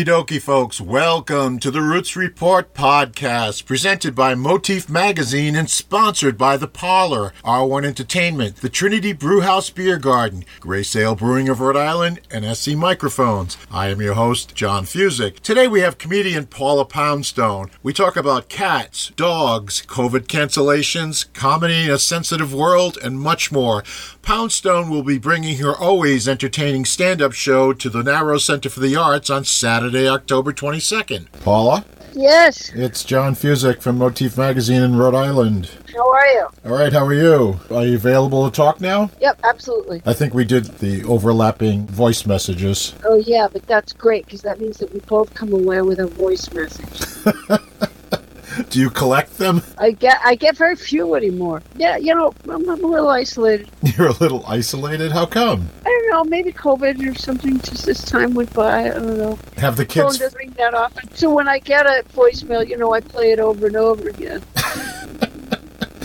Okie dokie, folks. Welcome to the Roots Report podcast, presented by Motif Magazine and sponsored by The Parlour, R1 Entertainment, the Trinity Brewhouse Beer Garden, Grey Sail Brewing of Rhode Island, and SE Microphones. I am your host, John Fuzek. Today we have comedian Paula Poundstone. We talk about cats, dogs, COVID cancellations, comedy in a sensitive world, and much more. Poundstone will be bringing her always entertaining stand up show to the Narrows Center for the Arts on Saturday, October 22nd. Paula? Yes. It's John Fuzek from Motif Magazine in Rhode Island. How are you? All right, how are you? Are you available to talk now? Yep, absolutely. I think we did the overlapping voice messages. Oh yeah, but that's great because that means that we both come away with a voice message. Do you collect them? I get I get very few anymore. Yeah, you know, I'm, I'm a little isolated. You're a little isolated. How come? I don't know, maybe COVID or something. Just this time went by, I don't know. Have the Phone kids doesn't ring that often. So when I get a voicemail, you know, I play it over and over again.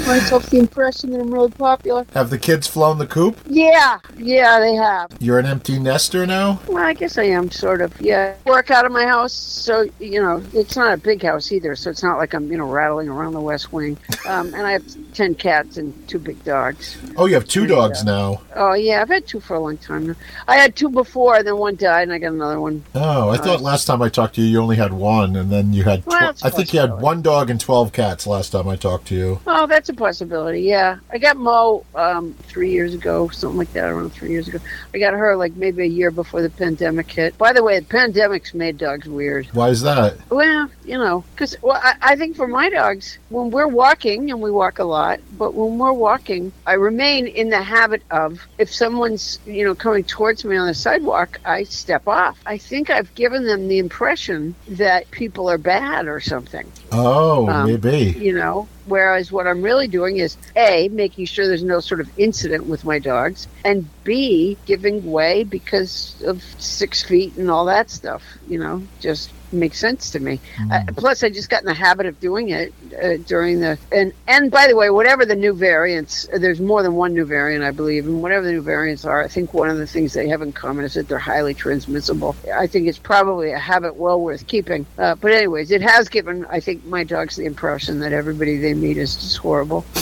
Myself the impression that I'm really popular. have the kids flown the coop? Yeah, yeah, they have. You're an empty nester now? Well, I guess I am sort of. Yeah, work out of my house, so you know it's not a big house either. So it's not like I'm you know rattling around the West Wing. Um, and I have ten cats and two big dogs. Oh, you have two dogs now. Oh yeah, I've had two for a long time now. I had two before, and then one died, and I got another one. Oh, I thought last time I talked to you, you only had one, and then you had. Tw- Well, I think you had one dog and twelve cats last time I talked to you. Oh, that's a possibility. Yeah, I got Mo um, three years ago, something like that, around three years ago. I got her like maybe a year before the pandemic hit. By the way, the pandemic's made dogs weird. Why is that? Well, you know, because well, I, I think for my dogs, when we're walking, and we walk a lot, but when we're walking, I remain in the habit of if someone's, you know, coming towards me on the sidewalk, I step off. I think I've given them the impression that people are bad or something, Oh, Um, maybe. you know. Whereas what I'm really doing is A, making sure there's no sort of incident with my dogs, and B, giving way because of six feet and all that stuff, you know, just makes sense to me. Uh, plus, I just got in the habit of doing it uh, during the and and by the way, whatever the new variants, uh, there's more than one new variant, I believe, and whatever the new variants are, I think one of the things they have in common is that they're highly transmissible. I think it's probably a habit well worth keeping. Uh, but anyways, it has given I think my dogs the impression that everybody they meet is just horrible.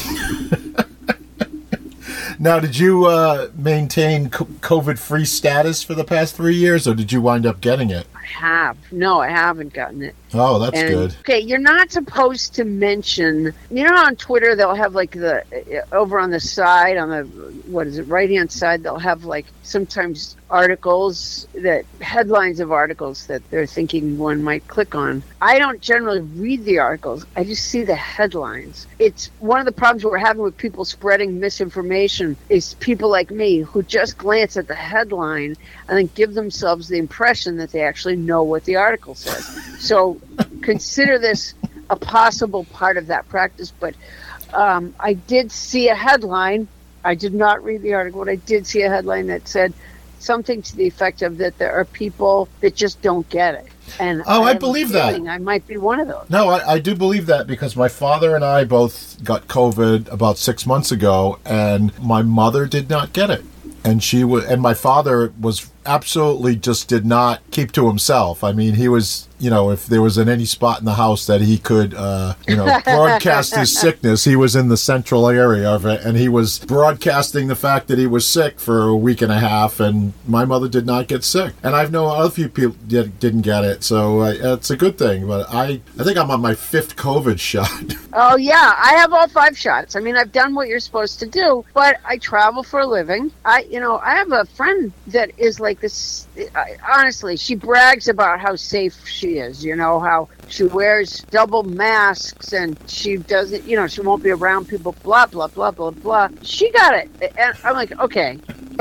Now, did you uh, maintain COVID free status for the past three years, or did you wind up getting it? Have no, I haven't gotten it. Oh, that's And- good. Okay, you're not supposed to mention. You know, on Twitter they'll have like the uh, over on the side on the what is it right hand side they'll have like sometimes articles that headlines of articles that they're thinking one might click on. I don't generally read the articles. I just see the headlines. It's one of the problems we're having with people spreading misinformation is people like me who just glance at the headline and then give themselves the impression that they actually know what the article says. So consider this a possible part of that practice. But um, I did see a headline. I did not read the article, but I did see a headline that said something to the effect of that there are people that just don't get it. And Oh, I a believe that. I might be one of those. No, I, I do believe that because my father and I both got COVID about six months ago, and my mother did not get it. And she was, and my father was absolutely just did not keep to himself. I mean, he was, you know, if there was in any spot in the house that he could, uh, you know, broadcast his sickness, he was in the central area of it, and he was broadcasting the fact that he was sick for a week and a half. And my mother did not get sick, and I've known other few people did, didn't get it, so uh, it's a good thing. But I, I think I'm on my fifth COVID shot. Oh yeah, I have all five shots. I mean, I've done what you're supposed to do, but I travel for a living. I, you know, I have a friend that is like this. I, honestly, she brags about how safe she is. You know how she wears double masks and she doesn't. You know, she won't be around people. Blah blah blah blah blah. She got it, and I'm like, okay,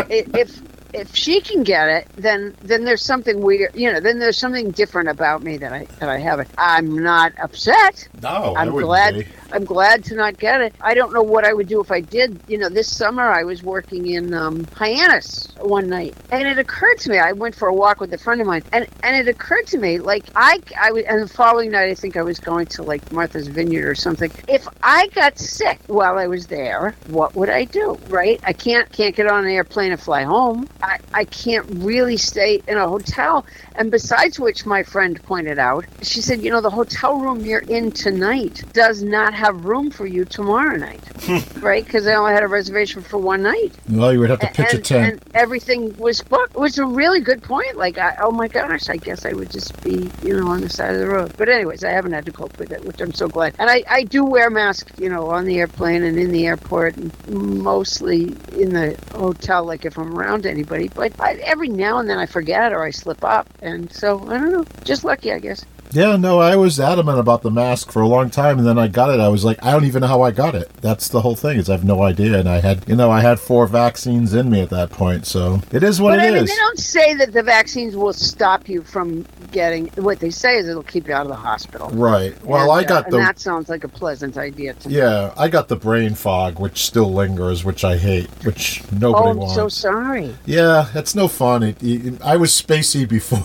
if if she can get it, then then there's something weird. You know, then there's something different about me that I that I haven't. I'm not upset. No, I'm glad. I'm glad to not get it. I don't know what I would do if I did. You know, this summer I was working in um, Hyannis one night, and it occurred to me. I went for a walk with a friend of mine, and and it occurred to me like I I was, and the following night I think I was going to like Martha's Vineyard or something. If I got sick while I was there, what would I do? Right? I can't can't get on an airplane and fly home. I, I can't really stay in a hotel. And besides which, my friend pointed out, she said, you know, the hotel room you're in tonight does not have room for you tomorrow night, hmm. right? Because I only had a reservation for one night. Well, you would have to pitch and, a tent. and everything was booked. It was a really good point. Like, I, oh my gosh, I guess I would just be, you know, on the side of the road. But anyways, I haven't had to cope with it, which I'm so glad. And I, I do wear masks, you know, on the airplane and in the airport, and mostly in the hotel, like if I'm around anybody. But I, every now and then I forget or I slip up, and so I don't know. Just lucky, I guess. Yeah, no, I was adamant about the mask for a long time, and then I got it. I was like, I don't even know how I got it. That's the whole thing. Is I have no idea, and I had, you know, I had four vaccines in me at that point, so it is what but it I mean, is. they don't say that the vaccines will stop you from getting. What they say is it'll keep you out of the hospital. Right. Well, And, I got uh, the And that sounds like a pleasant idea to me. yeah, I got the brain fog, which still lingers, which I hate, which nobody Oh, I'm wants. so sorry. Yeah, it's no fun. It, it- I was spacey before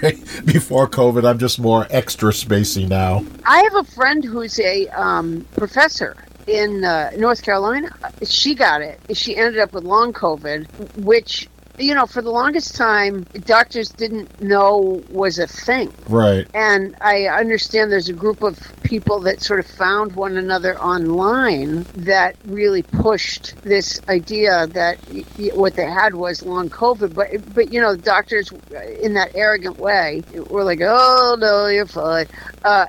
before COVID. I'm just more extra spacey now. I have a friend who's a um, professor in uh, North Carolina. She got it. She ended up with long COVID, which, you know, for the longest time, doctors didn't know was a thing. Right. And I understand there's a group of people that sort of found one another online that really pushed this idea that what they had was long COVID. But, but you know, doctors in that arrogant way were like, oh, no, you're fine. Uh,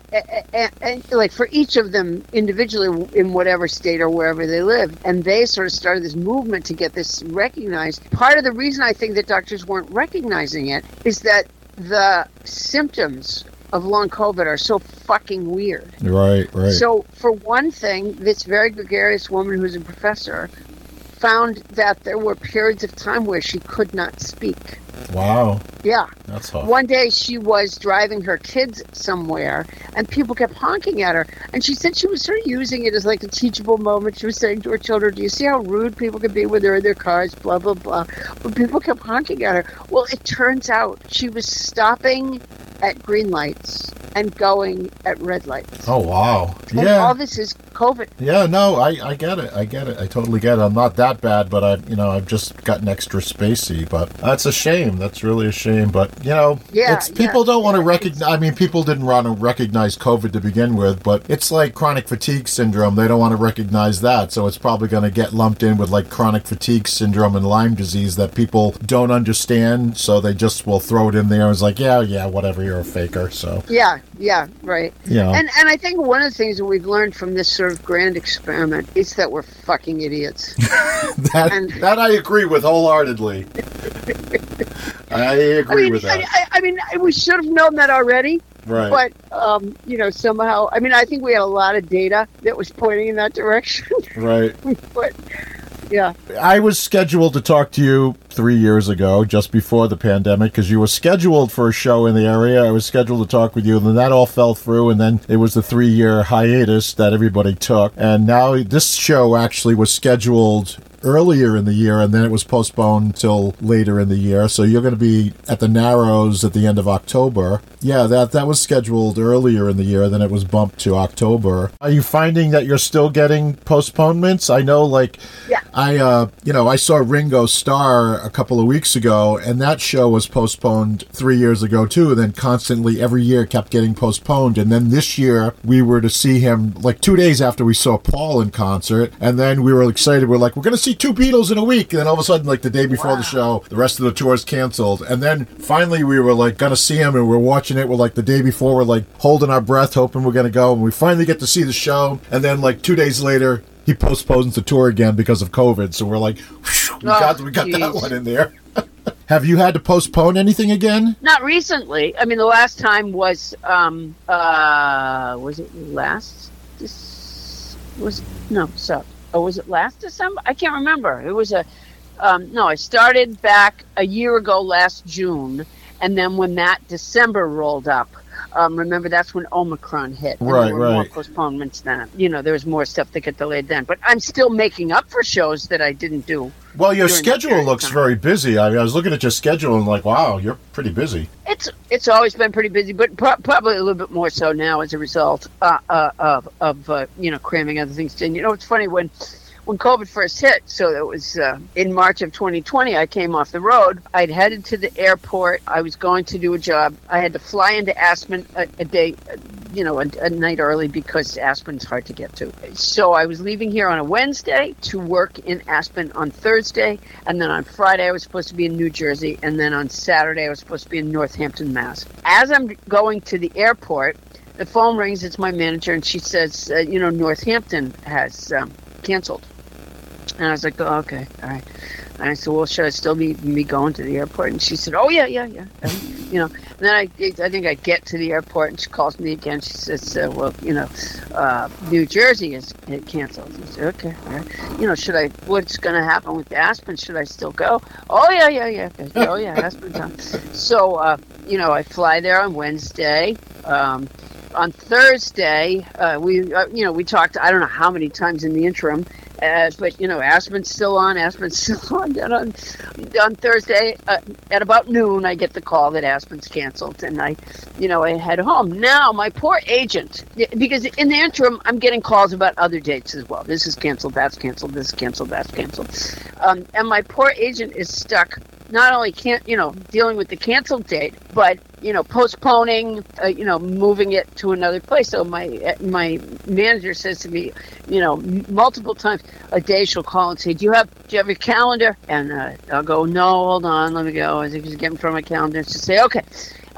and, and like for each of them individually in whatever state or wherever they live. And they sort of started this movement to get this recognized. Part of the reason I think that doctors weren't recognizing it is that the symptoms of long COVID are so fucking weird. Right. Right. So, for one thing, this very gregarious woman who's a professor found that there were periods of time where she could not speak. Wow, Yeah. that's hard. One day she was driving her kids somewhere and people kept honking at her. And she said she was sort of using it as like a teachable moment. She was saying to her children, Do you see how rude people can be when they're in their cars? Blah, blah, blah. But people kept honking at her. Well, it turns out she was stopping at green lights and going at red lights. Oh wow. And Yeah. all this is COVID. Yeah, no, I, I get it. I get it. I totally get it. I'm not that bad, but I, you know, I've just gotten extra spacey. But that's a shame. That's really a shame. But you know, Yeah, it's people yeah, don't want to yeah, recognize. I mean, people didn't want to recognize COVID to begin with, but it's like chronic fatigue syndrome. They don't want to recognize that, so it's probably going to get lumped in with like chronic fatigue syndrome and Lyme disease that people don't understand. So they just will throw it in there. It's like, yeah, yeah, whatever. You're a faker. So Yeah, yeah, right. yeah, And and I think one of the things that we've learned from this sort of grand experiment is that we're fucking idiots. that and- that I agree with wholeheartedly. I agree I mean, with that. I, I, mean, we should have known that already. right. But um, you know, somehow, I mean, I think we had a lot of data that was pointing in that direction. right. but yeah, I was scheduled to talk to you three years ago, just before the pandemic, because you were scheduled for a show in the area. I was scheduled to talk with you, and then that all fell through, and then it was the three year hiatus that everybody took. And now this show actually was scheduled earlier in the year, and then it was postponed till later in the year. So you're going to be at the Narrows at the end of October. Yeah, that that was scheduled earlier in the year, then it was bumped to October. Are you finding that you're still getting postponements? I know, like, Yeah. I uh, you know, I saw Ringo Starr a couple of weeks ago, and that show was postponed three years ago too. And then constantly every year kept getting postponed, and then this year we were to see him like two days after we saw Paul in concert, and then we were excited. We're like, we're going to see two Beatles in a week, and then all of a sudden, like the day before the show, the rest of the tour is canceled, and then finally we were like to see him, and we're watching it. We're like the day before, we're like holding our breath, hoping we're to go, and we finally get to see the show, and then like two days later. He postpones the tour again because of COVID, so we're like, "Whew, we Oh, got we got that one in there. Have you had to postpone anything again? not recently. I mean, the last time was um uh was it last? This was no, so oh, was it last December? I can't remember. It was a um, no. I started back a year ago, last June, and then when that December rolled up, Um, remember, that's when Omicron hit. and Right, there were More postponements then. You know, there was more stuff that got delayed then. But I'm still making up for shows that I didn't do. Well, your schedule looks very busy. I, mean, I was looking at your schedule and like, wow, you're pretty busy. It's it's always been pretty busy, but pro- probably a little bit more so now as a result uh, uh, of of uh, you know cramming other things in. You know, it's funny when when COVID first hit. So it was uh, in March of 2020. I came off the road. I'd headed to the airport. I was going to do a job. I had to fly into Aspen a, a day, uh, you know, a, a night early because Aspen's hard to get to. So I was leaving here on a Wednesday to work in Aspen on Thursday, and then on Friday I was supposed to be in New Jersey, and then on Saturday I was supposed to be in Northampton, Mass. As I'm going to the airport, the phone rings. It's my manager, and she says, uh, "You know, Northampton has um, canceled." And I was like, oh, "Okay, all right." And I said, "Well, should I still be me going to the airport?" And she said, "Oh yeah, yeah, yeah." And, you know, and then I, I think I get to the airport, and she calls me again. She says, uh, "Well, you know, uh, New Jersey is it canceled." I said, "Okay, all right." You know, should I? What's going to happen with Aspen? Should I still go? Oh yeah, yeah, yeah. Oh yeah, Aspen's on. So, uh, you know, I fly there on Wednesday. Um, on Thursday, uh, we, uh, you know, we talked. I don't know how many times in the interim, uh, but you know, Aspen's still on. Aspen's still on. And on, on Thursday uh, at about noon, I get the call that Aspen's canceled, and I, you know, I head home. Now, my poor agent, because in the interim, I'm getting calls about other dates as well. This is canceled. That's canceled. This is canceled. That's canceled. Um, and my poor agent is stuck not only can't you know dealing with the canceled date, but you know postponing, uh, you know moving it to another place. So my uh, my manager says to me, you know, multiple times a day she'll call and say, "Do you have do you have your calendar?" And uh, I'll go, "No, hold on, let me go." I think she's getting from my calendar. She'll say, "Okay."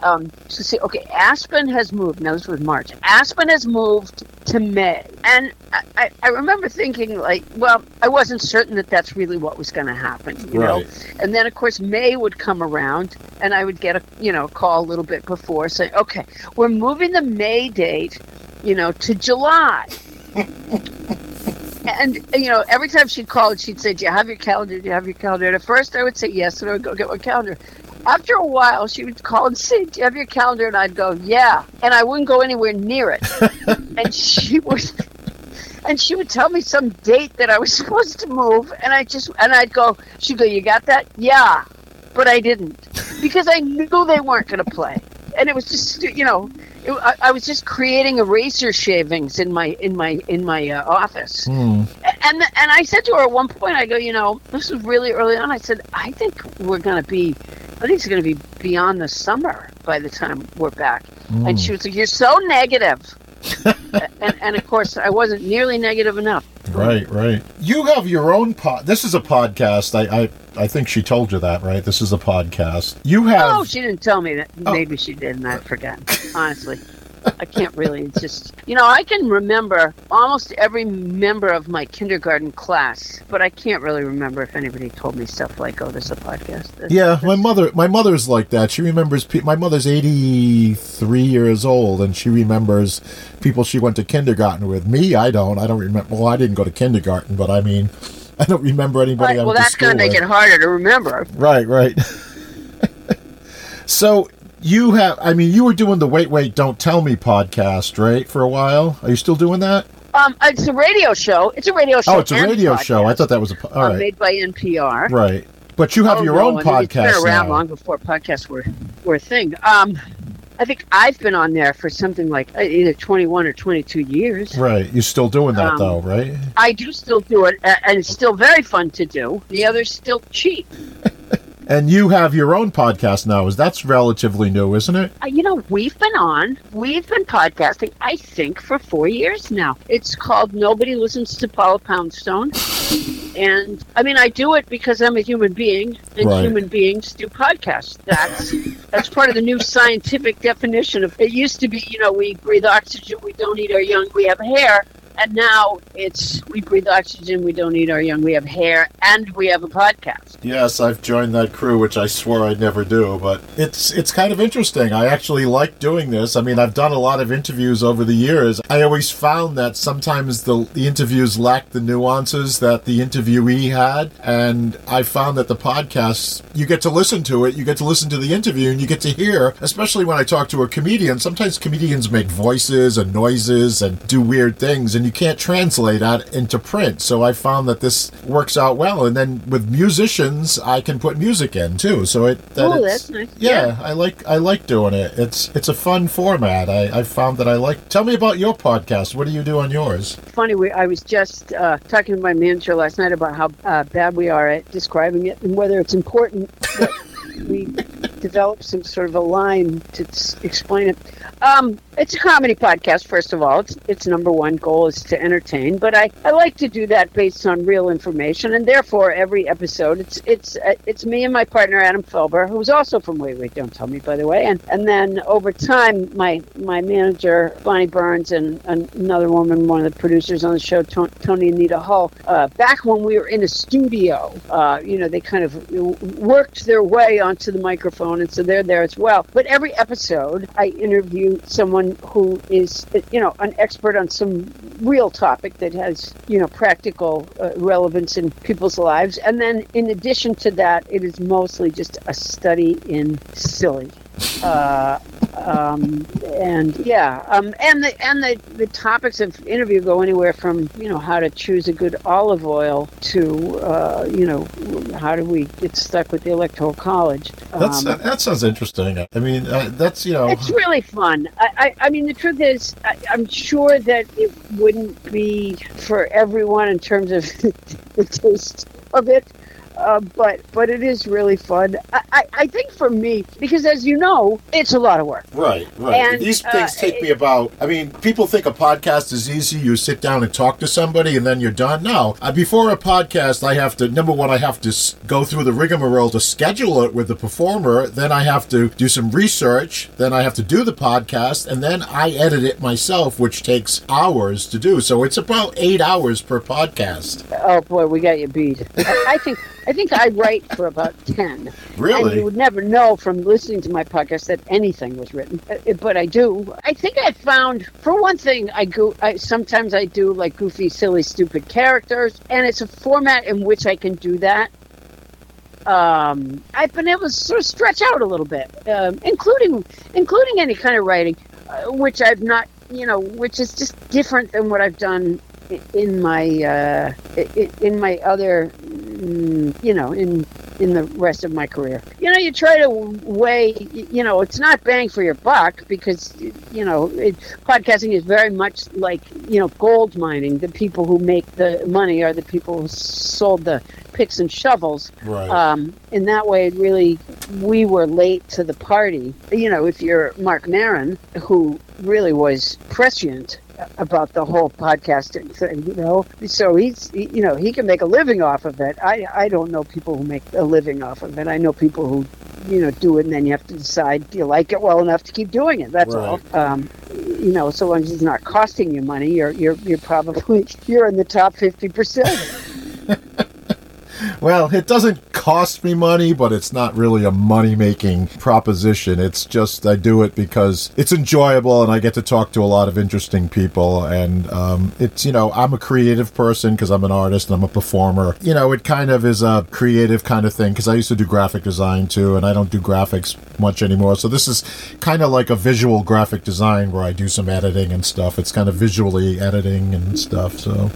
Um, she'll say, "Okay, Aspen has moved." Now this was March. Aspen has moved to May, and I, I, I remember thinking like, well, I wasn't certain that that's really what was going to happen, you know. And then of course May would come around, and I would get a you know call a little bit before saying, okay, we're moving the May date, you know, to July. and you know, every time she'd call, she'd say, "Do you have your calendar? Do you have your calendar?" And at first, I would say yes, and I would go get my calendar. After a while, she would call and say, "Do you have your calendar?" And I'd go, "Yeah," and I wouldn't go anywhere near it. and she would, and she would tell me some date that I was supposed to move, and I just, and I'd go, she'd go, "You got that?" Yeah, but I didn't because I knew they weren't going to play, and it was just, you know, I, I was just creating eraser shavings in my in my in my uh, office. Hmm. And and I said to her at one point, I go, you know, this was really early on. I said, I think we're going to be, I think it's going to be beyond the summer by the time we're back. And she was like, you're so and, and of course, I wasn't nearly negative enough. Right, right. You have your own pod. This is a podcast. I, I, I think she told you that, right? This is a podcast. You have. Oh, she didn't tell me that. Oh. Maybe she did, and I forgot. Honestly, I can't really. It's just you know, I can remember almost every member of my kindergarten class, but I can't really remember if anybody told me stuff like, "Oh, this is a podcast." This- yeah, this- my mother. My mother's like that. She remembers. Pe- my mother's eighty-three years old, and she remembers people she went to kindergarten with. Me, I don't. I don't remember. Well, I didn't go to kindergarten, but I mean, I don't remember anybody. Right, well, that's going to make with. it harder to remember. Right, right. so you have, I mean, you were doing the Wait, Wait, Don't Tell Me podcast, right, for a while? Are you still doing that? Um, it's a radio show. It's a radio show. Oh, it's a radio show. I thought that was a, all uh, right, made by NPR. right. But you have Oh, your no, own I mean, It's podcast been around now. long before podcasts were, were a thing. Um, I think I've been on there for something like uh, either 21 or 22 years. Right, you're still doing that Um, though, right? I do still do it, and it's still very fun to do. The other's still cheap. And you have your own podcast now. Is that's relatively new, isn't it? Uh, you know, we've been on, we've been podcasting, I think, for four years now. It's called Nobody Listens to Paula Poundstone. And I mean, I do it because I'm a human being, and Right. human beings do podcasts. That's that's part of the new scientific definition of. It used to be, you know, we breathe oxygen, we don't eat our young, we have hair. And now it's we breathe oxygen, we don't eat our young, we have hair, and we have a podcast. Yes, I've joined that crew, which I swore I'd never do, but it's it's kind of interesting. I actually like doing this. I mean, I've done a lot of interviews over the years. I always found that sometimes the, the interviews lacked the nuances that the interviewee had, and I found that the podcast, you get to listen to it, you get to listen to the interview, and you get to hear, especially when I talk to a comedian, sometimes comedians make voices and noises and do weird things, and you can't translate that into print. So I found that this works out well. And then with musicians, I can put music in too. So it that Oh, that's nice. Yeah, Yeah. I like I like doing it. It's it's a fun format. I, I found that I like. Tell me about your podcast. What do you do on yours? Funny, we, I was just uh, talking to my manager last night about how uh, bad we are at describing it and whether it's important that we develop some sort of a line to s- explain it. Um, it's a comedy podcast, first of all. Its its number one goal is to entertain, but I, I like to do that based on real information, and therefore every episode it's it's uh, it's me and my partner Adam Felber, who's also from Wait Wait Don't Tell Me, by the way, and and then over time my my manager Bonnie Burns and another woman, one of the producers on the show, Ton- Toni Anita Hull, uh, back when we were in a studio, uh, you know, they kind of worked their way onto the microphone, and so they're there as well. But every episode, I interview someone who is, you know, an expert on some real topic that has, you know, practical uh, relevance in people's lives. And then in addition to that, it is mostly just a study in silly. Uh, um, and yeah, um, and the and the, the topics of interview go anywhere from you know how to choose a good olive oil to uh, you know how do we get stuck with the electoral college. That's Um, that sounds interesting. I mean, uh, that's you know. it's really fun. I, I, I mean, the truth is, I, I'm sure that it wouldn't be for everyone in terms of the taste of it. Uh, but but it is really fun. I, I, I think for me, because as you know, it's a lot of work. Right, right. And, These uh, things take me about. I mean, people think a podcast is easy. You sit down and talk to somebody, and then you're done. No, uh, before a podcast, I have to. Number one, I have to s- go through the rigmarole to schedule it with the performer. Then I have to do some research. Then I have to do the podcast, and then I edit it myself, which takes hours to do. So it's about eight hours per podcast. Oh boy, we got you beat. I, I think I think I write for about ten. Really? And you would never know from listening to my podcast that anything was written, Uh, but I do. I think I found, for one thing, I go. I sometimes I do like goofy, silly, stupid characters, and it's a format in which I can do that. Um, I've been able to sort of stretch out a little bit, um, including including any kind of writing, uh, which I've not, you know, which is just different than what I've done in my uh, in my other, mm, you know, in in the rest of my career. You know, you try to weigh, you know, it's not bang for your buck because, you know, it, podcasting is very much like, you know, gold mining. The people who make the money are the people who sold the picks and shovels. Right. Um, in that way, really, we were late to the party. You know, if you're Marc Maron, who really was prescient about the whole podcasting thing, you know, so he's, he, you know, he can make a living off of it. I, I don't know people who make a living off of it. I know people who, you know, do it and then you have to decide do you like it well enough to keep doing it. That's all. Um, you know, so long as it's not costing you money, you're you're you're probably you're in the top fifty percent. Well, it doesn't cost me money, but it's not really a money making proposition. It's just I do it because it's enjoyable and I get to talk to a lot of interesting people. And um, it's, you know, I'm a creative person because I'm an artist and I'm a performer. You know, it kind of is a creative kind of thing because I used to do graphic design too, and I don't do graphics much anymore. So this is kind of like a visual graphic design where I do some editing and stuff. It's kind of visually editing and stuff. So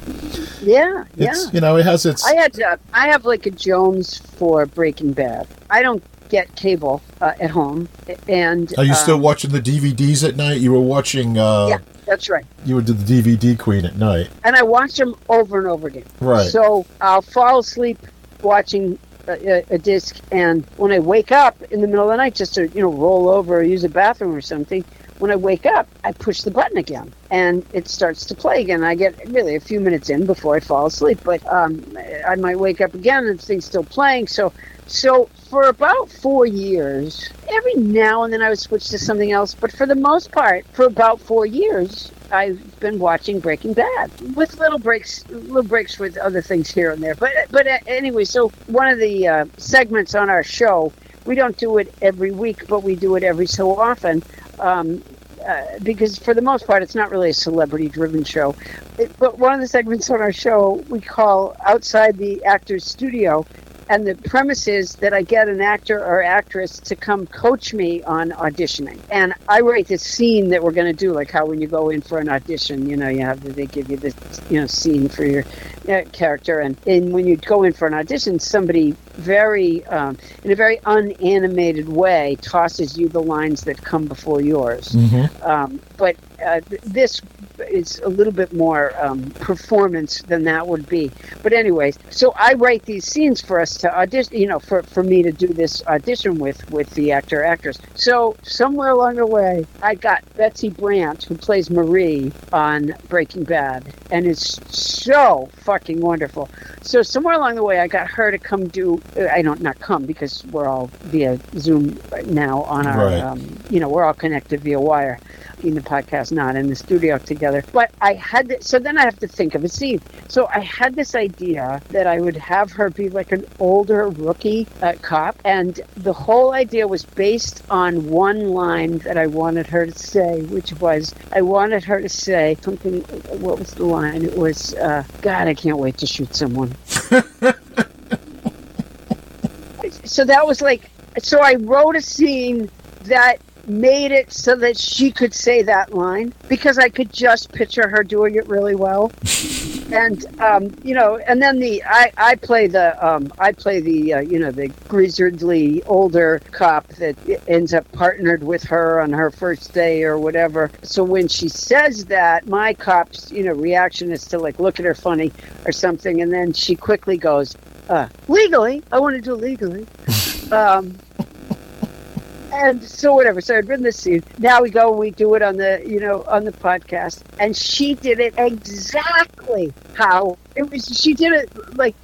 Yeah, yeah. it's, you know, it has its. I had uh, I have like a Jones for Breaking Bad. I don't get cable uh, at home, and Are you uh, still watching the DVDs at night? You were watching. Uh, Yeah, that's right. You were the DVD queen at night, And I watch them over and over again. right? So I'll fall asleep watching a, a, a disc, and when I wake up in the middle of the night, just to you know roll over or use a bathroom or something, when I wake up, I push the button again, and it starts to play again. I get really a few minutes in before I fall asleep, but um, I might wake up again and the thing's still playing. So So for about four years, every now and then I would switch to something else, but for the most part, for about four years, I've been watching Breaking Bad with little breaks, little breaks with other things here and there. But but anyway, so one of the uh, segments on our show, we don't do it every week, but we do it every so often. Um, uh, because for the most part, it's not really a celebrity-driven show. It, but one of the segments on our show we call "Outside the Actor's Studio," and the premise is that I get an actor or actress to come coach me on auditioning, and I write this scene that we're going to do, like how when you go in for an audition, you know, you have they give you this, you know, scene for your uh, character, and and when you go in for an audition, somebody very um, in a very unanimated way tosses you the lines that come before yours. Mm-hmm. Um, but uh, th- this is a little bit more um, performance than that would be. But anyways, so I write these scenes for us to audition, you know, for, for me to do this audition with with the actor actress. So somewhere along the way, I got Betsy Brandt, who plays Marie on Breaking Bad, and is so fucking wonderful. So somewhere along the way, I got her to come do. I don't not come because we're all via Zoom right now on our, Right. um, you know, we're all connected via wire in the podcast, not in the studio together. But I had to, so then I have to think of a scene. So I had this idea that I would have her be like an older rookie uh, cop, and the whole idea was based on one line that I wanted her to say, which was I wanted her to say something. What was the line? It was, uh, God, I can't wait to shoot someone. so that was like so i wrote a scene that made it so that she could say that line because i could just picture her doing it really well. And um, you know and then the i, I play the um, i play the uh, you know the grizzly older cop that ends up partnered with her on her first day or whatever. So when she says that my cop's you know reaction is to like look at her funny or something. And then she quickly goes uh, legally i want to do it legally um, and so whatever. So I'd written this scene. Now we go, and we do it on the, you know, on the podcast, and she did it exactly how it was. She did it like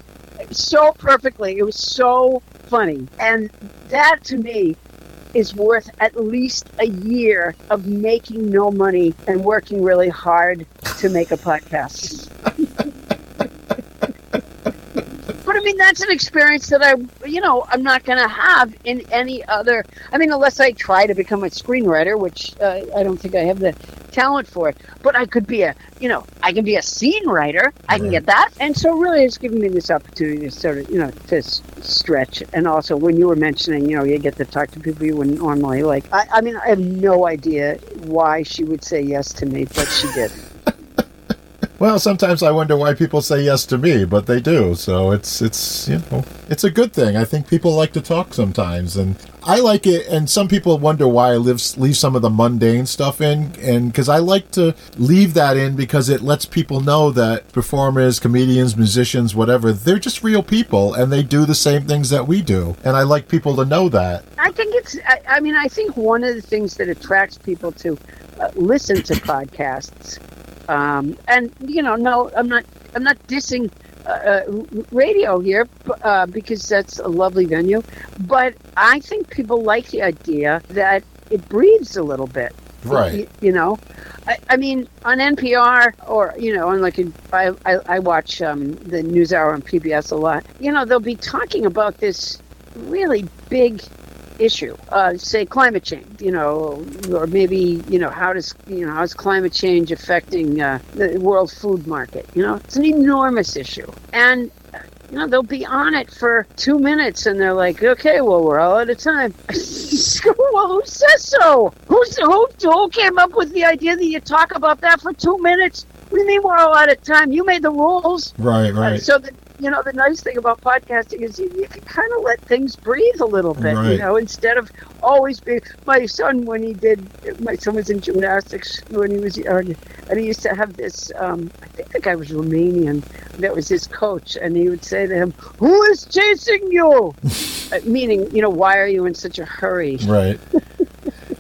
so perfectly. It was so funny, and that to me is worth at least a year of making no money and working really hard to make a podcast. I mean, that's an experience that I, you know, I'm not going to have in any other. I mean, unless I try to become a screenwriter, which uh, I don't think I have the talent for it. But I could be a, you know, I can be a scene writer. I can get that. And so, really, it's given me this opportunity to sort of, you know, to s- stretch. And also, when you were mentioning, you know, you get to talk to people you wouldn't normally like. I, I mean, I have no idea why she would say yes to me, but she did. Well, sometimes I wonder why people say yes to me, but they do. So it's it's you know it's a good thing. I think people like to talk sometimes, and I like it. And some people wonder why I leave leave some of the mundane stuff in, and because I like to leave that in because it lets people know that performers, comedians, musicians, whatever, they're just real people, and they do the same things that we do. And I like people to know that. I think it's. I, I mean, I think one of the things that attracts people to uh, listen to podcasts, um, and you know, no, I'm not. I'm not dissing uh, uh, radio here uh, because that's a lovely venue, but I think people like the idea that it breathes a little bit. Right. You, you know, I, I mean, on NPR or you know, on like a, I, I, I watch um, the News Hour on PBS a lot. You know, they'll be talking about this really big issue, uh, say climate change. You know, or maybe you know how does you know how's climate change affecting uh, the world food market? You know, it's an enormous issue, and you know, they'll be on it for two minutes and they're like, okay, well, we're all out of time. well, who says so? Who's, who, who came up with the idea that you talk about that for two minutes? What do you mean we're all out of time? You made the rules. Right. Uh, Right. so, the, you know, the nice thing about podcasting is you, you can kind of let things breathe a little bit, you know, instead of always being. My son, when he did, my son was in gymnastics when he was young, and he used to have this, um, I think the guy was Romanian, that was his coach, and he would say to him, Who is chasing you? uh, meaning, you know, why are you in such a hurry? Right.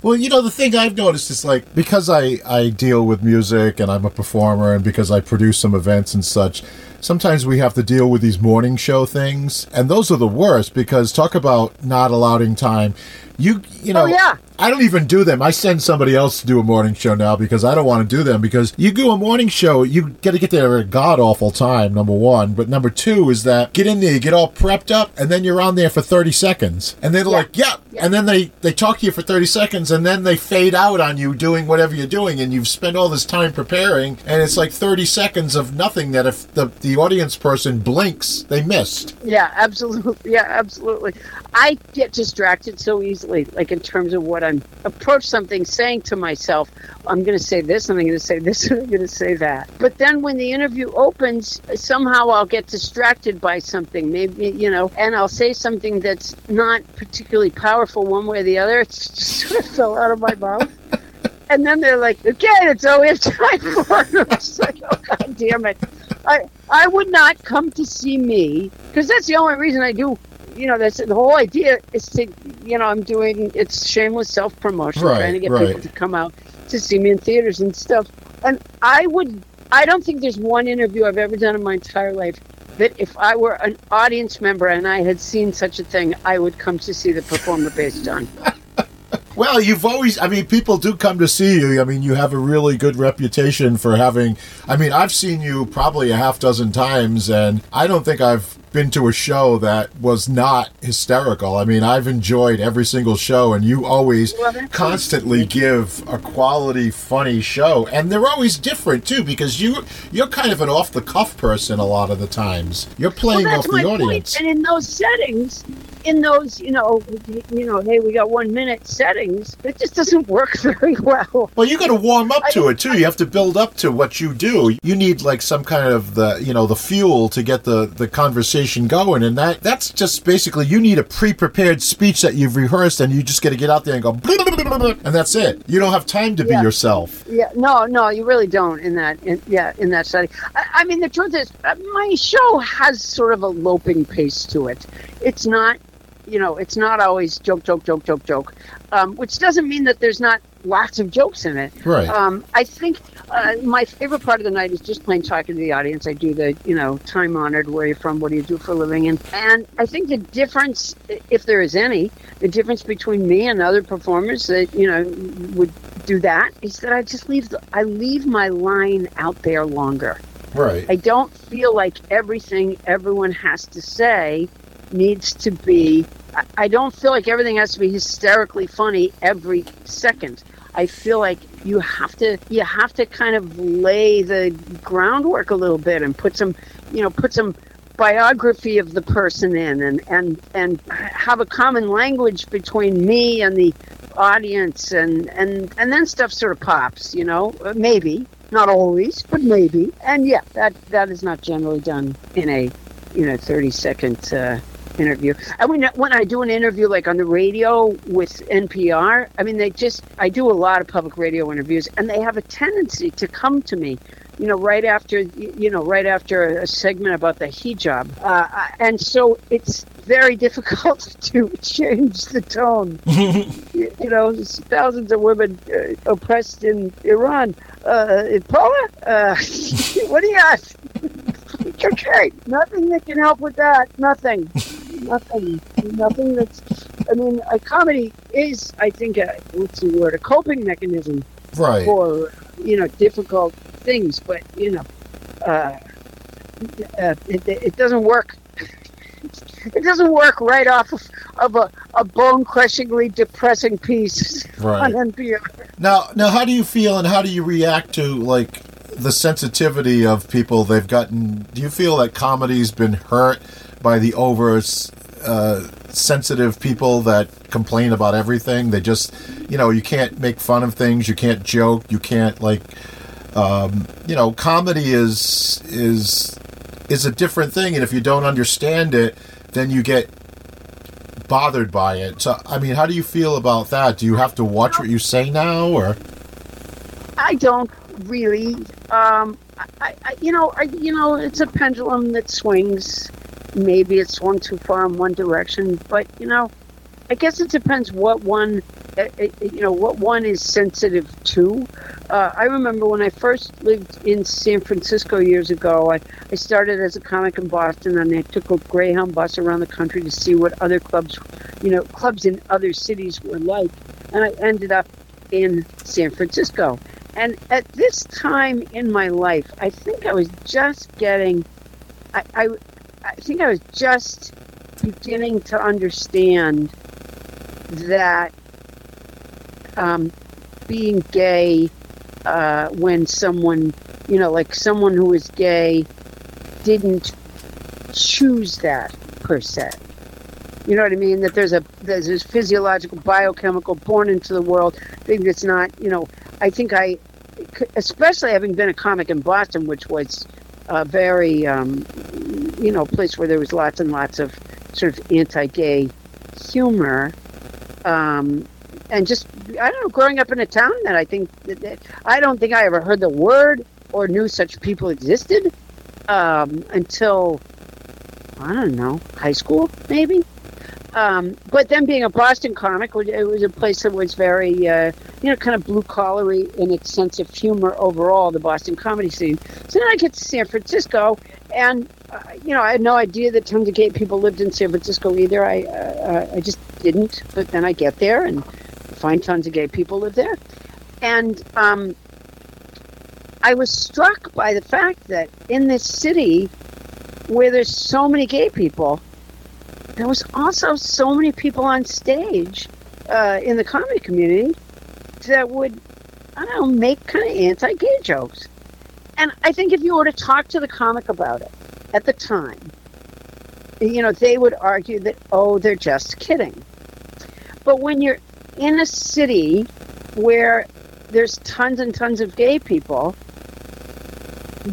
Well, you know, the thing I've noticed is like because I I deal with music and I'm a performer and because I produce some events and such. Sometimes we have to deal with these morning show things, and those are the worst because talk about not allowing time. You you oh, know, Oh, yeah. I don't even do them. I send somebody else to do a morning show now because I don't want to do them because you do a morning show, you got to get there at a god awful time. Number one, but number two is that get in there, you get all prepped up, and then you're on there for thirty seconds, and they're like, "Yeah," and then they they talk to you for thirty seconds, and then they fade out on you doing whatever you're doing, and you've spent all this time preparing, and it's like thirty seconds of nothing that if the the audience person blinks, they missed. Yeah, absolutely. Yeah, absolutely. I get distracted so easily, like in terms of what I'm approach something saying to myself, I'm going to say this, and I'm going to say this, and I'm going to say that. But then when the interview opens, somehow I'll get distracted by something, maybe you know, and I'll say something that's not particularly powerful one way or the other. It's just sort of fell out of my mouth. And then they're like, okay, it's all we have time for. And I'm just like, oh, God damn it. I, I would not come to see me because that's the only reason I do. You know, that's the whole idea is to, you know, I'm doing it's shameless self promotion, Right, trying to get right. people to come out to see me in theaters and stuff. And I would, I don't think there's one interview I've ever done in my entire life that if I were an audience member and I had seen such a thing, I would come to see the performer based on. Well, you've always, I mean, people do come to see you. I mean, you have a really good reputation for having, I mean, I've seen you probably a half dozen times, and I don't think I've been to a show that was not hysterical. I mean, I've enjoyed every single show, and you always Well, constantly give a quality, funny show, and they're always different too, because you you're kind of an off the cuff person a lot of the times. You're playing well, off the audience. Point. And in those settings, in those, you know, you know, hey, we got one minute settings. It just doesn't work very well. Well, you got to warm up to I- it too. You have to build up to what you do. You need like some kind of the you know the fuel to get the the conversation going, and that that's just basically you need a pre-prepared speech that you've rehearsed, and you just got to get out there and go, and that's it. You don't have time to be yourself. Yeah, no, no, you really don't in that. In, yeah, in that setting. I, I mean, the truth is, uh, my show has sort of a loping pace to it. It's not, you know, it's not always joke, joke, joke, joke, joke. Um, which doesn't mean that there's not lots of jokes in it. Right. Um, I think uh, my favorite part of the night is just plain talking to the audience. I do the, you know, time honored, where you from, what do you do for a living, and and I think the difference, if there is any, the difference between me and other performers that you know would do that is that I just leave the, I leave my line out there longer. Right. I don't feel like everything everyone has to say needs to be. I- don't feel like everything has to be hysterically funny every second. I feel like you have to you have to kind of lay the groundwork a little bit and put some you know put some biography of the person in and and and have a common language between me and the audience and and and then stuff sort of pops you know maybe not always but maybe and yeah that that is not generally done in a you know 30 second uh, interview i mean when i do an interview like on the radio with npr i mean they just i do a lot of public radio interviews and they have a tendency to come to me you know, right after you know, right after a segment about the hijab, uh, and so it's very difficult to change the tone. you, you know, thousands of women uh, oppressed in Iran. Uh, Paula, uh, what do you ask? okay, nothing that can help with that. Nothing, nothing, nothing. That's. I mean, a comedy is, I think, a, what's the word? A coping mechanism Right. for you know difficult things but you know uh, uh, it, it doesn't work it doesn't work right off of, of a, a bone crushingly depressing piece Right. on NPR. Now, now, how do you feel, and how do you react to like the sensitivity of people they've gotten? Do you feel that comedy's been hurt by the over uh, sensitive people that complain about everything? They just, you know, you can't make fun of things, you can't joke, you can't like, um, you know, comedy is is is a different thing, and if you don't understand it, then you get bothered by it. So, I mean, how do you feel about that? Do you have to watch what you say now, or? I don't really. Um, I, I, you know, I, you know, it's a pendulum that swings. Maybe it swung too far in one direction, but you know, I guess it depends what one uh, uh, you know what one is sensitive to. Uh, I remember when I first lived in San Francisco years ago. I, I started as a comic in Boston, and I took a Greyhound bus around the country to see what other clubs, you know, clubs in other cities were like, and I ended up in San Francisco. And at this time in my life, I think I was just getting, I, I, I think I was just beginning to understand that um, being gay uh, when someone, you know, like someone who is gay didn't choose that per se. You know what I mean? That there's a there's this physiological, biochemical, born into the world thing that's not. You know, I think I, especially having been a comic in Boston, which was a very, um, you know, a place where there was lots and lots of sort of anti-gay humor. Um, and just I don't know, growing up in a town that I think that, I don't think I ever heard the word or knew such people existed um, until I don't know high school maybe. Um, but then being a Boston comic, it was a place that was very, uh, you know, kind of blue collary in its sense of humor overall, the Boston comedy scene. So then I get to San Francisco, and you know, I had no idea that tons of gay people lived in San Francisco either. I, uh, I just didn't. But then I get there, and find tons of gay people live there. And um, I was struck by the fact that in this city where there's so many gay people, there was also so many people on stage uh, in the comedy community that would, I don't know, make kind of anti gay jokes. And I think if you were to talk to the comic about it at the time, you know, they would argue that, oh, they're just kidding. But when you're in a city where there's tons and tons of gay people,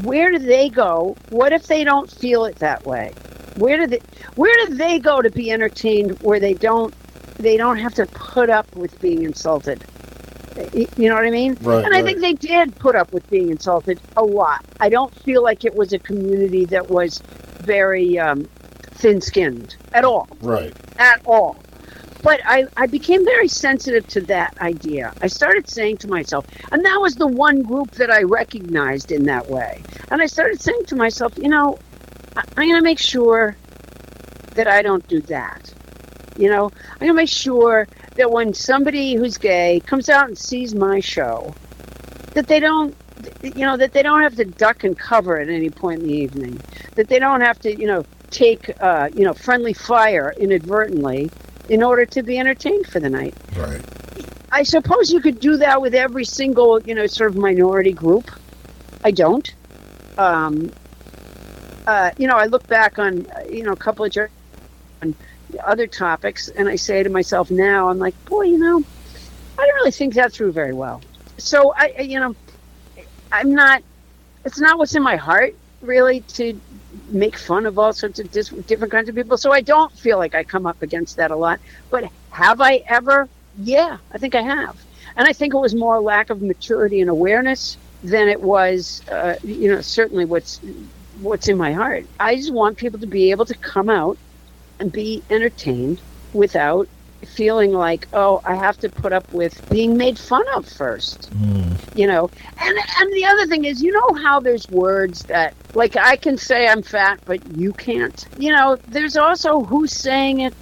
where do they go? What if they don't feel it that way? Where do they where do they go to be entertained where they don't they don't have to put up with being insulted? You know what I mean? Right, and I right. think they did put up with being insulted a lot. I don't feel like it was a community that was very um, thin-skinned at all Right. at all. But I, I became very sensitive to that idea. I started saying to myself, and that was the one group that I recognized in that way. And I started saying to myself, you know, I, I'm going to make sure that I don't do that. You know, I'm going to make sure that when somebody who's gay comes out and sees my show, that they don't, you know, that they don't have to duck and cover at any point in the evening. That they don't have to, you know, take, uh, you know, friendly fire inadvertently in order to be entertained for the night. Right. I suppose you could do that with every single, you know, sort of minority group. I don't. Um, uh, you know, I look back on, uh, you know, a couple of jer- on other topics, and I say to myself now, I'm like, boy, you know, I don't really think that through very well. So I, you know, I'm not. It's not what's in my heart, really, to make fun of all sorts of dis- different kinds of people. So I don't feel like I come up against that a lot. But have I ever? Yeah, I think I have. And I think it was more lack of maturity and awareness than it was, uh, you know, certainly what's what's in my heart. I just want people to be able to come out be entertained without feeling like, oh, I have to put up with being made fun of first hmm. you know? And and the other thing is you know how there's words that like i can say i'm fat but you can't? You know there's also who's saying it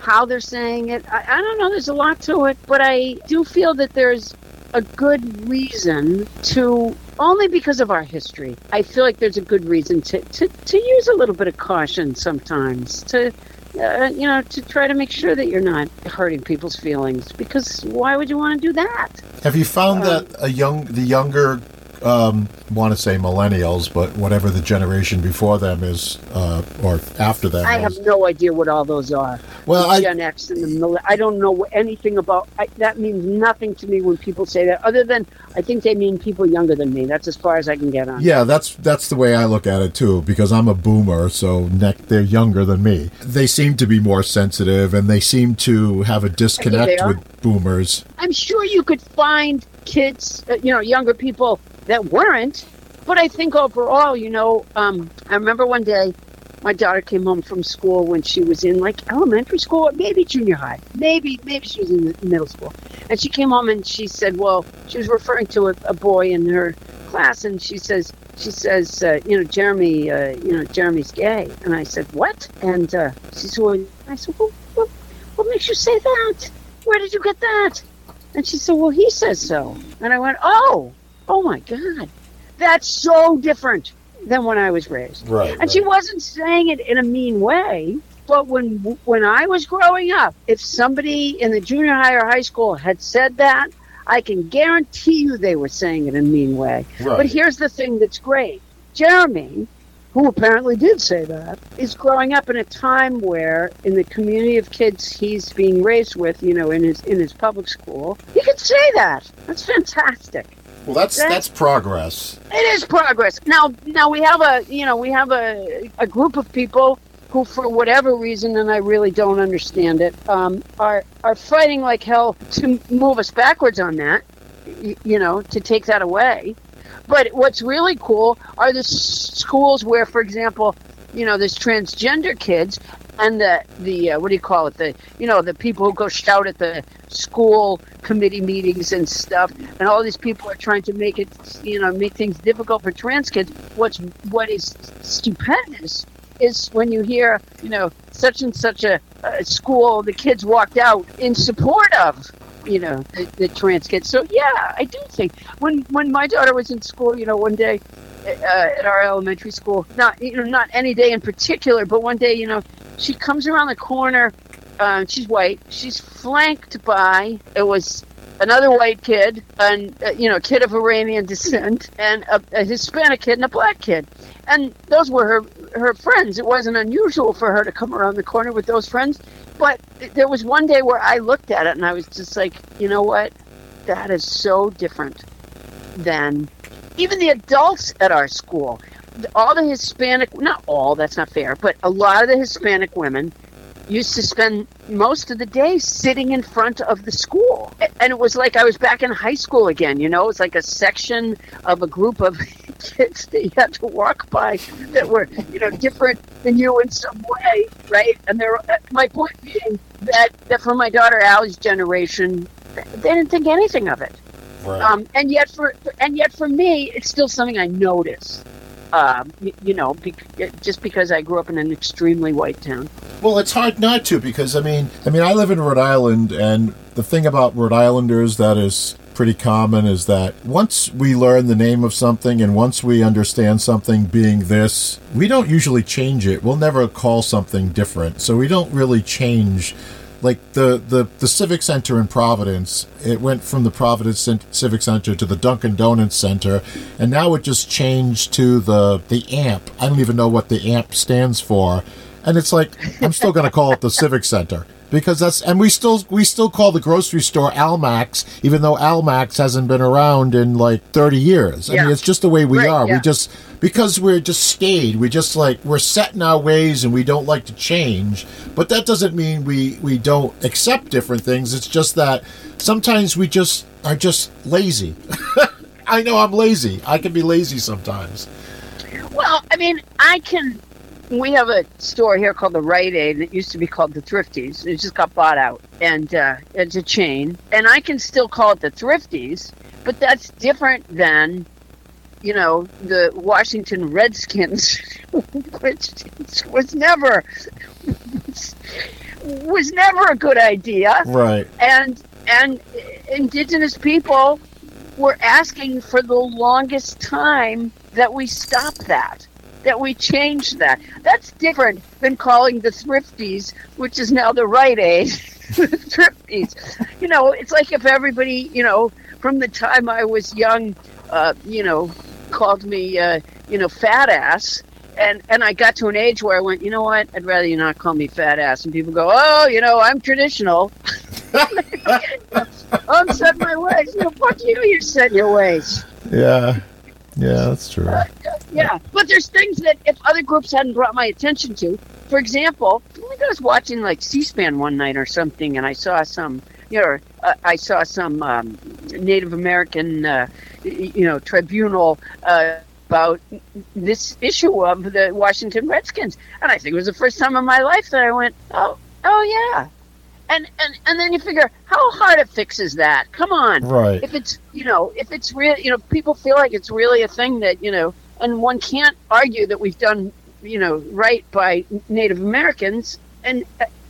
how they're saying it. I, I don't know there's a lot to it but i do feel that there's a good reason to only because of our history i feel like there's a good reason to to, to use a little bit of caution sometimes to uh, you know, to try to make sure that you're not hurting people's feelings. Because why would you want to do that? Have you found Um, that a young, the younger, um, want to say millennials, but whatever the generation before them is, uh, or after them I is. have no idea what all those are. Well, The I- Gen X and the millenn- I don't know anything about. I, that means nothing to me when people say that. Other than I think they mean people younger than me. That's as far as I can get on. Yeah, that's that's the way I look at it too. Because I'm a boomer, so neck they're younger than me. They seem to be more sensitive, and they seem to have a disconnect with boomers. I'm sure you could find kids, uh, you know, younger people that weren't. But I think overall, you know, um, I remember one day my daughter came home from school when she was in like elementary school, maybe junior high, maybe maybe she was in middle school, And she came home and she said, well, she was referring to a, a boy in her class, and she says, she says, uh, you know, Jeremy, uh, you know, Jeremy's gay. And I said, what? And uh, she said, well, I said, well, what, what makes you say that? Where did you get that? And she said, well, he says so. And I went, oh, oh my God, that's so different than when I was raised. Right. And right. she wasn't saying it in a mean way. But when when I was growing up, if somebody in the junior high or high school had said that, I can guarantee you they were saying it in a mean way. Right. But here's the thing that's great. Jeremy, who apparently did say that, is growing up in a time where in the community of kids he's being raised with, you know, in his in his public school, he can say that. That's fantastic. Well, that's that's progress. It is progress. Now, now we have a, you know, we have a, a group of people who, for whatever reason, and I really don't understand it, um, are are fighting like hell to move us backwards on that. y- You know, to take that away. But what's really cool are the s- schools where, for example, you know, there's transgender kids and the the uh, what do you call it? The you know the people who go shout at the school committee meetings and stuff, and all these people are trying to make it you know make things difficult for trans kids. What's what is stupendous is when you hear you know such and such a, a school the kids walked out in support of you know the, the trans kids. So yeah, I do think when when my daughter was in school, you know, one day uh, at our elementary school, not you know not any day in particular, but one day you know she comes around the corner. Uh, she's white. She's flanked by it was another white kid, and uh, you know, kid of Iranian descent, and a, a Hispanic kid and a black kid, and those were her her friends. It wasn't unusual for her to come around the corner with those friends, but there was one day where I looked at it and I was just like, you know what, that is so different than even the adults at our school. All the Hispanic, not all, that's not fair, but a lot of the Hispanic women used to spend most of the day sitting in front of the school. And it was like I was back in high school again, you know, it's like a section of a group of kids that you had to walk by that were, you know, different than you in some way, right? And there, my point being that, that for my daughter Allie's generation, they didn't think anything of it. Right. Um, and yet for and yet for me, it's still something I notice. Um, y- you know, bec- just because I grew up in an extremely white town. Well, it's hard not to because I mean, I mean, I live in Rhode Island, and the thing about Rhode Islanders that is pretty common is that once we learn the name of something and once we understand something being this, we don't usually change it. We'll never call something different, so we don't really change. Like the, the, the Civic Center in Providence, it went from the Providence Civic Center to the Dunkin' Donuts Center, and now it just changed to the the AMP. I don't even know what the AMP stands for and it's like I'm still going to call it the Civic Center because that's and we still we still call the grocery store Almacs even though Almacs hasn't been around in like 30 years. I Yeah. mean it's just the way we Right, are. yeah. We just because we're just stayed. We just like we're set in our ways and we don't like to change. But that doesn't mean we we don't accept different things. It's just that sometimes we just are just lazy. I know I'm lazy. I can be lazy sometimes. Well, I mean, I can. We have a store here called the Rite Aid. It used to be called the Thrifties. It just got bought out, and uh, it's a chain. And I can still call it the Thrifties, but that's different than, you know, the Washington Redskins, which was never was never a good idea Right. and and indigenous people were asking for the longest time that we stop that that we change that that's different than calling the thrifties which is now the right aid thrifties you know it's like if everybody you know from the time i was young uh, you know called me uh, you know fat ass and and I got to an age where I went, you know what? I'd rather you not call me fat ass. And people go, oh, you know, I'm traditional. I'm set my ways. You know, fuck you. You set your ways. Yeah. Yeah, that's true. Yeah, but there's things that if other groups hadn't brought my attention to, for example, I think I was watching like C-SPAN one night or something, and I saw some, you know, uh, I saw some um, Native American, uh, you know, tribunal. Uh, about this issue of the Washington Redskins, and I think it was the first time in my life that I went, "Oh, oh yeah," and and and then you figure how hard it fixes that. Come on, right? If it's you know if it's real, you know, people feel like it's really a thing that you know, and one can't argue that we've done you know right by Native Americans, and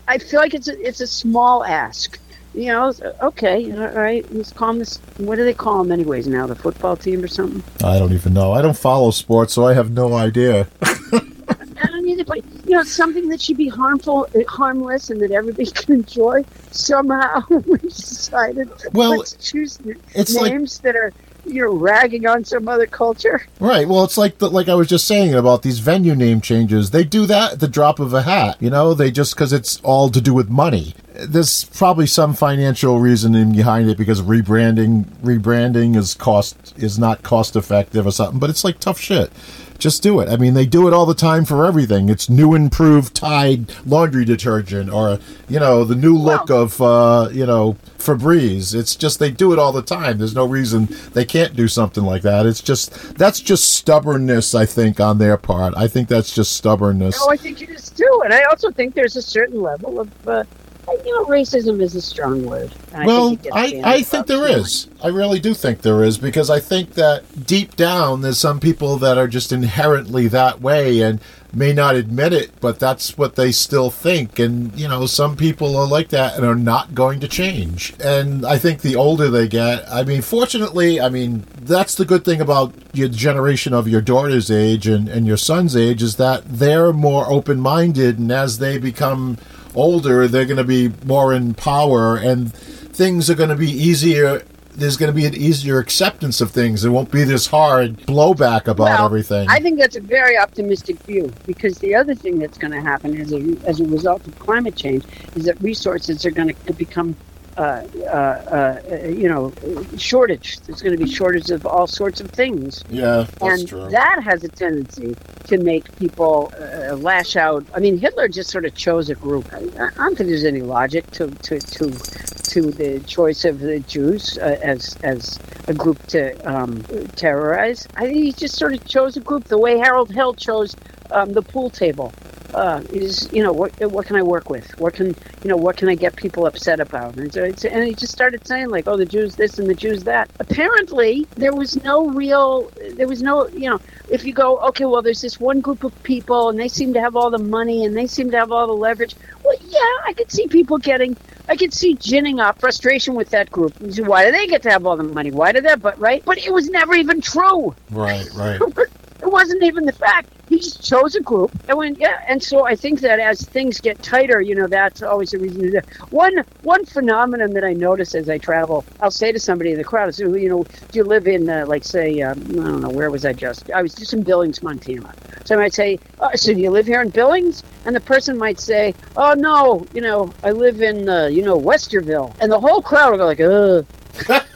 I feel like it's a, it's a small ask. You know, okay, all right, let's call them this. What do they call them, anyways? Now the football team or something? I don't even know. I don't follow sports, so I have no idea. I don't either, but you know, something that should be harmful, harmless, and that everybody can enjoy. Somehow we decided well, let's choose it's names like, that are you're ragging on some other culture. Right. Well, it's like the, like I was just saying about these venue name changes. They do that at the drop of a hat. You know, they just because it's all to do with money. There's probably some financial reasoning behind it because rebranding rebranding is cost is not cost effective or something. But it's like tough shit just do it. I mean, they do it all the time for everything. It's new improved Tide laundry detergent or, you know, the new look well, of, uh, you know, Febreze. It's just they do it all the time. There's no reason they can't do something like that. It's just, that's just stubbornness, I think, on their part. I think that's just stubbornness. No, I think you just do it I also think there's a certain level of, uh, you know, racism is a strong word. well, I, I think there is. I really do think there is because I think that deep down there's some people that are just inherently that way and may not admit it, but that's what they still think. And, you know, some people are like that and are not going to change. And I think the older they get, I mean, fortunately, I mean, that's the good thing about your generation of your daughter's age and, and your son's age is that they're more open minded. And as they become older, they're going to be more in power and things are going to be easier. There's going to be an easier acceptance of things. There won't be this hard blowback about well, everything. I think that's a very optimistic view because the other thing that's going to happen as a, as a result of climate change is that resources are going to become uh, uh, uh, you know, shortage. There's going to be shortage of all sorts of things. Yeah, and true. that has a tendency to make people uh, lash out. I mean, Hitler just sort of chose a group. I, I don't think there's any logic to to to to the choice of the Jews uh, as as a group to um, terrorize. I think he just sort of chose a group the way Harold Hill chose um, the pool table uh, is you know what what can I work with? What can you know what can I get people upset about? And, so and he just started saying like, oh, the Jews this and the Jews that. Apparently, there was no real, there was no you know, if you go okay, well, there's this one group of people and they seem to have all the money and they seem to have all the leverage. Well, yeah, I could see people getting, I could see ginning up frustration with that group. Why do they get to have all the money? Why do that? But right, but it was never even true. Right, right. it wasn't even the fact he just chose a group and went, yeah. And so I think that as things get tighter, you know, that's always a reason to do. One one phenomenon that I notice as I travel, I'll say to somebody in the crowd, "Is you know, do you live in uh, like say um, I don't know where was I just? I was just in Billings, Montana. So I might say, oh, so do you live here in Billings? And the person might say, oh no, you know, I live in uh, you know Westerville, and the whole crowd will go like, ugh.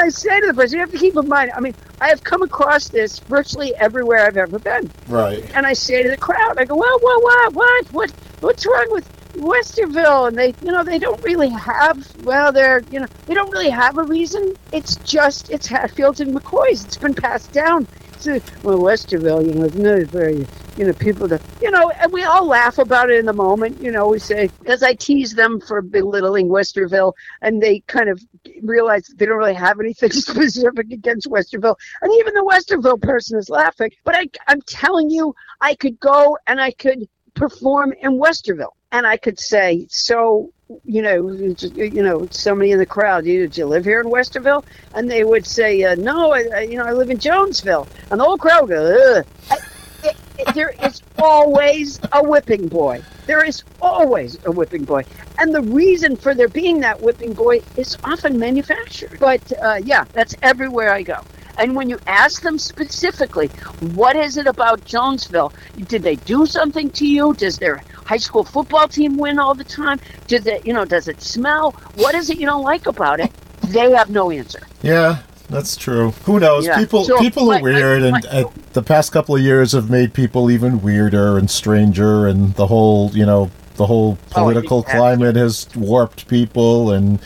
I say to the person, you have to keep in mind, I mean, I have come across this virtually everywhere I've ever been. Right. And I say to the crowd, I go, well, what, what, what, what, what's wrong with Westerville? And they, you know, they don't really have, well, they're, you know, they don't really have a reason. It's just, it's Hatfields and McCoys. It's been passed down. So, well, Westerville, you know, very you know, people that, you know, and we all laugh about it in the moment. You know, we say, because I tease them for belittling Westerville, and they kind of realize they don't really have anything specific against Westerville. And even the Westerville person is laughing. But I, I'm telling you, I could go and I could perform in Westerville. And I could say, so you know, you know, somebody in the crowd, you, did you live here in Westerville? And they would say, uh, no, I, I, you know, I live in Jonesville. And the whole crowd go, Ugh there is always a whipping boy. There is always a whipping boy. And the reason for there being that whipping boy is often manufactured. But uh, yeah, that's everywhere I go. And when you ask them specifically, what is it about Jonesville? Did they do something to you? Does their high school football team win all the time? Does it, you know, does it smell? What is it you don't like about it? They have no answer. Yeah, that's true. Who knows? Yeah. People so, people are weird, and uh, the past couple of years have made people even weirder and stranger, and the whole you know the whole oh, political oh, climate has warped people, and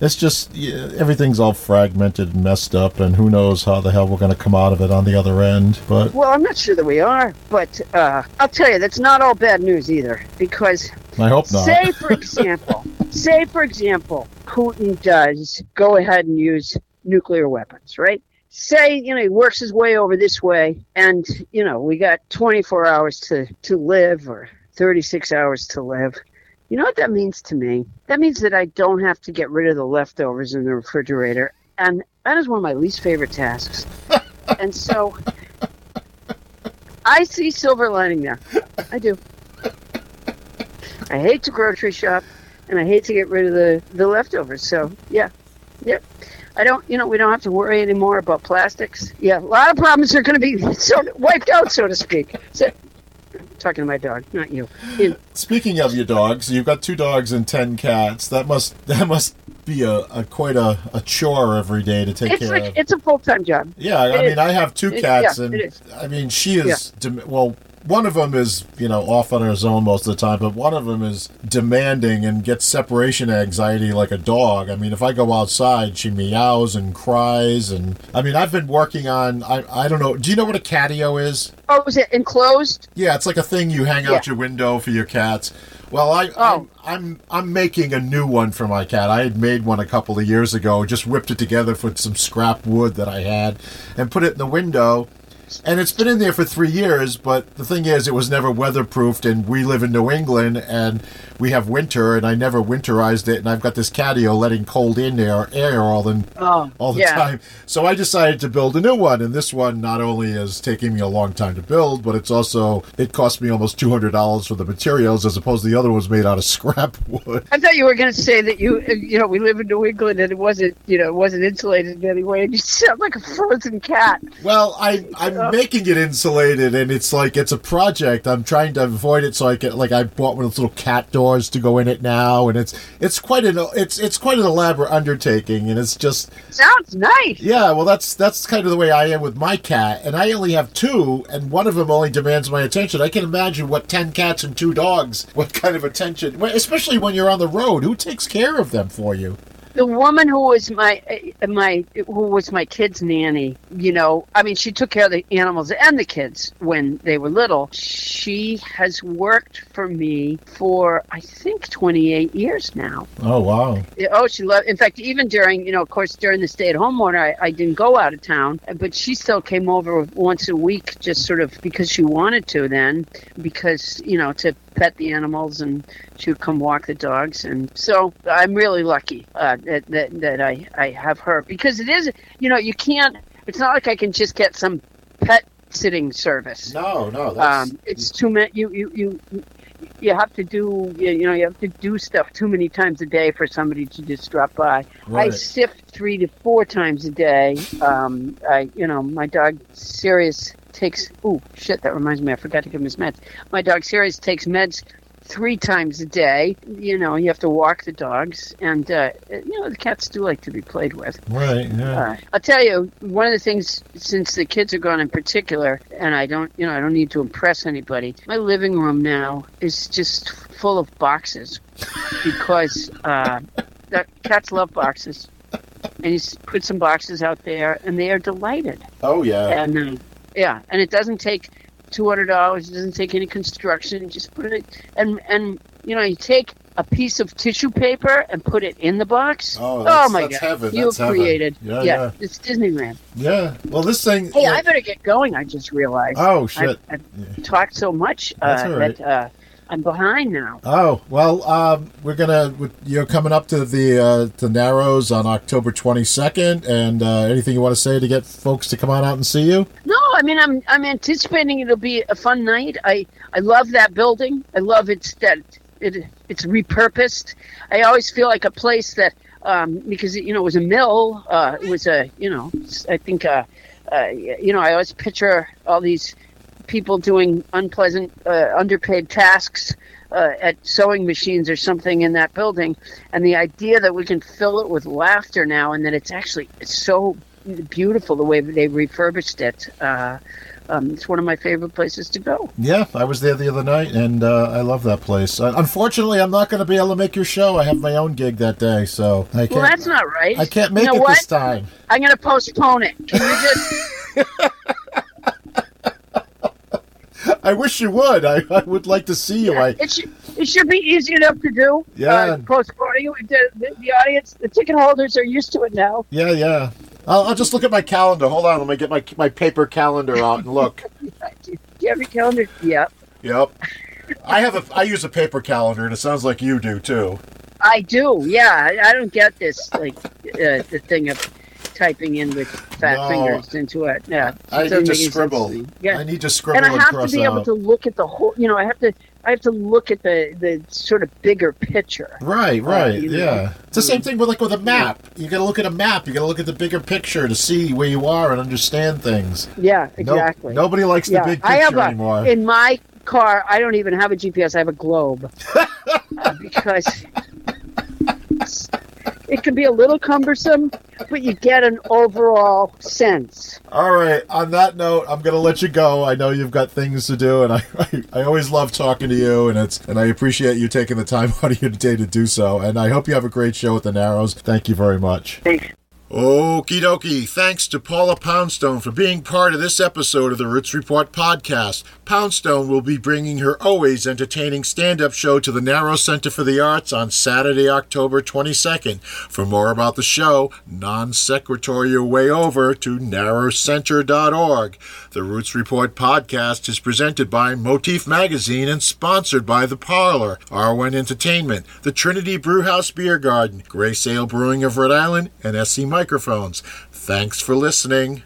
it's just everything's all fragmented and messed up, and who knows how the hell we're going to come out of it on the other end. But Well, I'm not sure that we are, but uh, I'll tell you, that's not all bad news either. Because, I hope not. say for example, say for example, Putin does go ahead and use nuclear weapons, right? Say, you know, he works his way over this way, and, you know, we got 24 hours to, to live or 36 hours to live. You know what that means to me? That means that I don't have to get rid of the leftovers in the refrigerator. And that is one of my least favorite tasks. and so I see silver lining there. I do. I hate to grocery shop and I hate to get rid of the, the leftovers. So, yeah. Yep. I don't, you know, we don't have to worry anymore about plastics. Yeah, a lot of problems are going to be so wiped out, so to speak. So, talking to my dog, not you. You- Speaking of your dogs, you've got two dogs and ten cats. That must that must be a, a quite a, a chore every day to take It's care like of. it's a full time job. Yeah, I It mean. I have two It- cats, yeah, and. I mean, she is dem- well. One of them is, you know, off on her own most of the time, but one of them is demanding and gets separation anxiety like a dog. I mean, if I go outside, she meows and cries, and I mean, I've been working on. I I don't know. Do you know what a catio is? Oh, is it enclosed? Yeah, it's like a thing you hang out Yeah. your window for your cats. Well, I, Oh. I'm, I'm I'm making a new one for my cat. I had made one a couple of years ago. Just whipped it together with some scrap wood that I had, and put it in the window. And it's been in there for three years, but the thing is, it was never weatherproofed, and we live in New England, and we have winter, and I never winterized it, and I've got this catio letting cold in there, air all the Oh, all the yeah. time. So I decided to build a new one, and this one not only is taking me a long time to build, but it's also it cost me almost two hundred dollars for the materials, as opposed to the other one was made out of scrap wood. I thought you were going to say that you, you know, we live in New England and it wasn't, you know, it wasn't insulated in any way. And you sound like a frozen cat. Well, I I'm making it insulated, and it's like it's a project. I'm trying to avoid it, so I get like I bought one of those little cat doors to go in it now, and it's it's quite an it's it's quite an elaborate undertaking, and it's just Sounds nice. Yeah, well, that's that's kind of the way I am with my cat, and I only have two, and one of them only demands my attention. I can imagine what ten cats and two dogs, what kind of attention, especially when you're on the road. Who takes care of them for you? The woman who was my uh, my who was my kid's nanny, you know, I mean, she took care of the animals and the kids when they were little. She has worked for me for I think 28 years now. Oh wow! Oh, she loved. In fact, even during, you know, of course, during the stay-at-home order, I, I didn't go out of town, but she still came over once a week, just sort of because she wanted to. Then, because you know, to pet the animals, and she would come walk the dogs, and so I'm really lucky uh, that that that I I have her because it is, you know, you can't. It's not like I can just get some pet sitting service. No, no, that's, Um, it's too many. You you you you have to do you, you know you have to do stuff too many times a day for somebody to just drop by. I sift three to four times a day. Um, I you know my dog Sirius takes. Oh shit! That reminds me. I forgot to give him his meds. My dog Sirius takes meds three times a day. You know you have to walk the dogs, and uh, you know the cats do like to be played with. right. Yeah. Uh, I'll tell you one of the things since the kids are gone in particular, and I don't, you know, I don't need to impress anybody. My living room now is just full of boxes because uh, the cats love boxes, and you put some boxes out there, and they are delighted. Oh yeah. And uh, yeah, and it doesn't take two hundred dollars. It doesn't take any construction. Just put it and and you know you take a piece of tissue paper and put it in the box. Oh, that's- my god! You heaven. created. Yeah, yeah. it's Disneyland. Yeah. Well, this thing. Hey, I better get going. I just realized. oh shit. I've, I've talked so much uh, That's all right. that uh, I'm behind now. Oh well, um, we're gonna you're coming up to the uh, the Narrows on October 22nd, and uh, anything you want to say to get folks to come on out and see you? No, I mean I'm I'm anticipating it'll be a fun night. I I love that building. I love its that it it's repurposed. I always feel like a place that um, because you know it was a mill. Uh, it was a you know I think uh, uh, you know I always picture all these people doing unpleasant, uh, underpaid tasks uh, at sewing machines or something in that building, and the idea that we can fill it with laughter now, and that it's actually it's so beautiful the way they refurbished it. Uh, um, it's one of my favorite places to go. Yeah, I was there the other night, and uh, I love that place. Uh, unfortunately, I'm not going to be able to make your show. I have my own gig that day, so I can't. Well, that's not right. I can't make you know it what? this time. I'm going to postpone it. Can you just? I wish you would. I, I would like to see you. I it should it should be easy enough to do. Yeah. Uh, postponing. The, the, the audience, the ticket holders are used to it now. yeah yeah. I'll, I'll just look at my calendar. Hold on, let me get my my paper calendar out and look. Do you have your calendar? Yeah, yep. I have a I use a paper calendar, and it sounds like you do too. I do. Yeah, I, I don't get this like uh, the thing of typing in with fat No. fingers into it. Yeah, I need to scribble. Yeah, I need to scribble and I have to be able to look at the whole. You know, I have to. I have to look at the the sort of bigger picture. Right, right, you know. yeah. It's the same thing with like with a map. You got to look at a map. You got to look at the bigger picture to see where you are and understand things. Yeah, No- exactly. nobody likes yeah, the big I have picture a anymore. in my car. I don't even have a GPS. I have a globe Uh, because it can be a little cumbersome, but you get an overall sense. All right. On that note, I'm gonna let you go. I know you've got things to do, and I, I, I always love talking to you, and it's and I appreciate you taking the time out of your day to do so. And I hope you have a great show at the Narrows. Thank you very much. Thanks. Okie dokie. Thanks to Paula Poundstone for being part of this episode of the Roots Report podcast. Poundstone will be bringing her always entertaining stand up show to the Narrows Center for the Arts on Saturday, October 22nd. For more about the show, non sequitur your way over to narrowscenter.org. The Roots Report podcast is presented by Motif Magazine and sponsored by The Parlour, R1 Entertainment, the Trinity Brewhouse Beer Garden, Grey Sail Brewing of Rhode Island, and SE Microphones. Thanks for listening.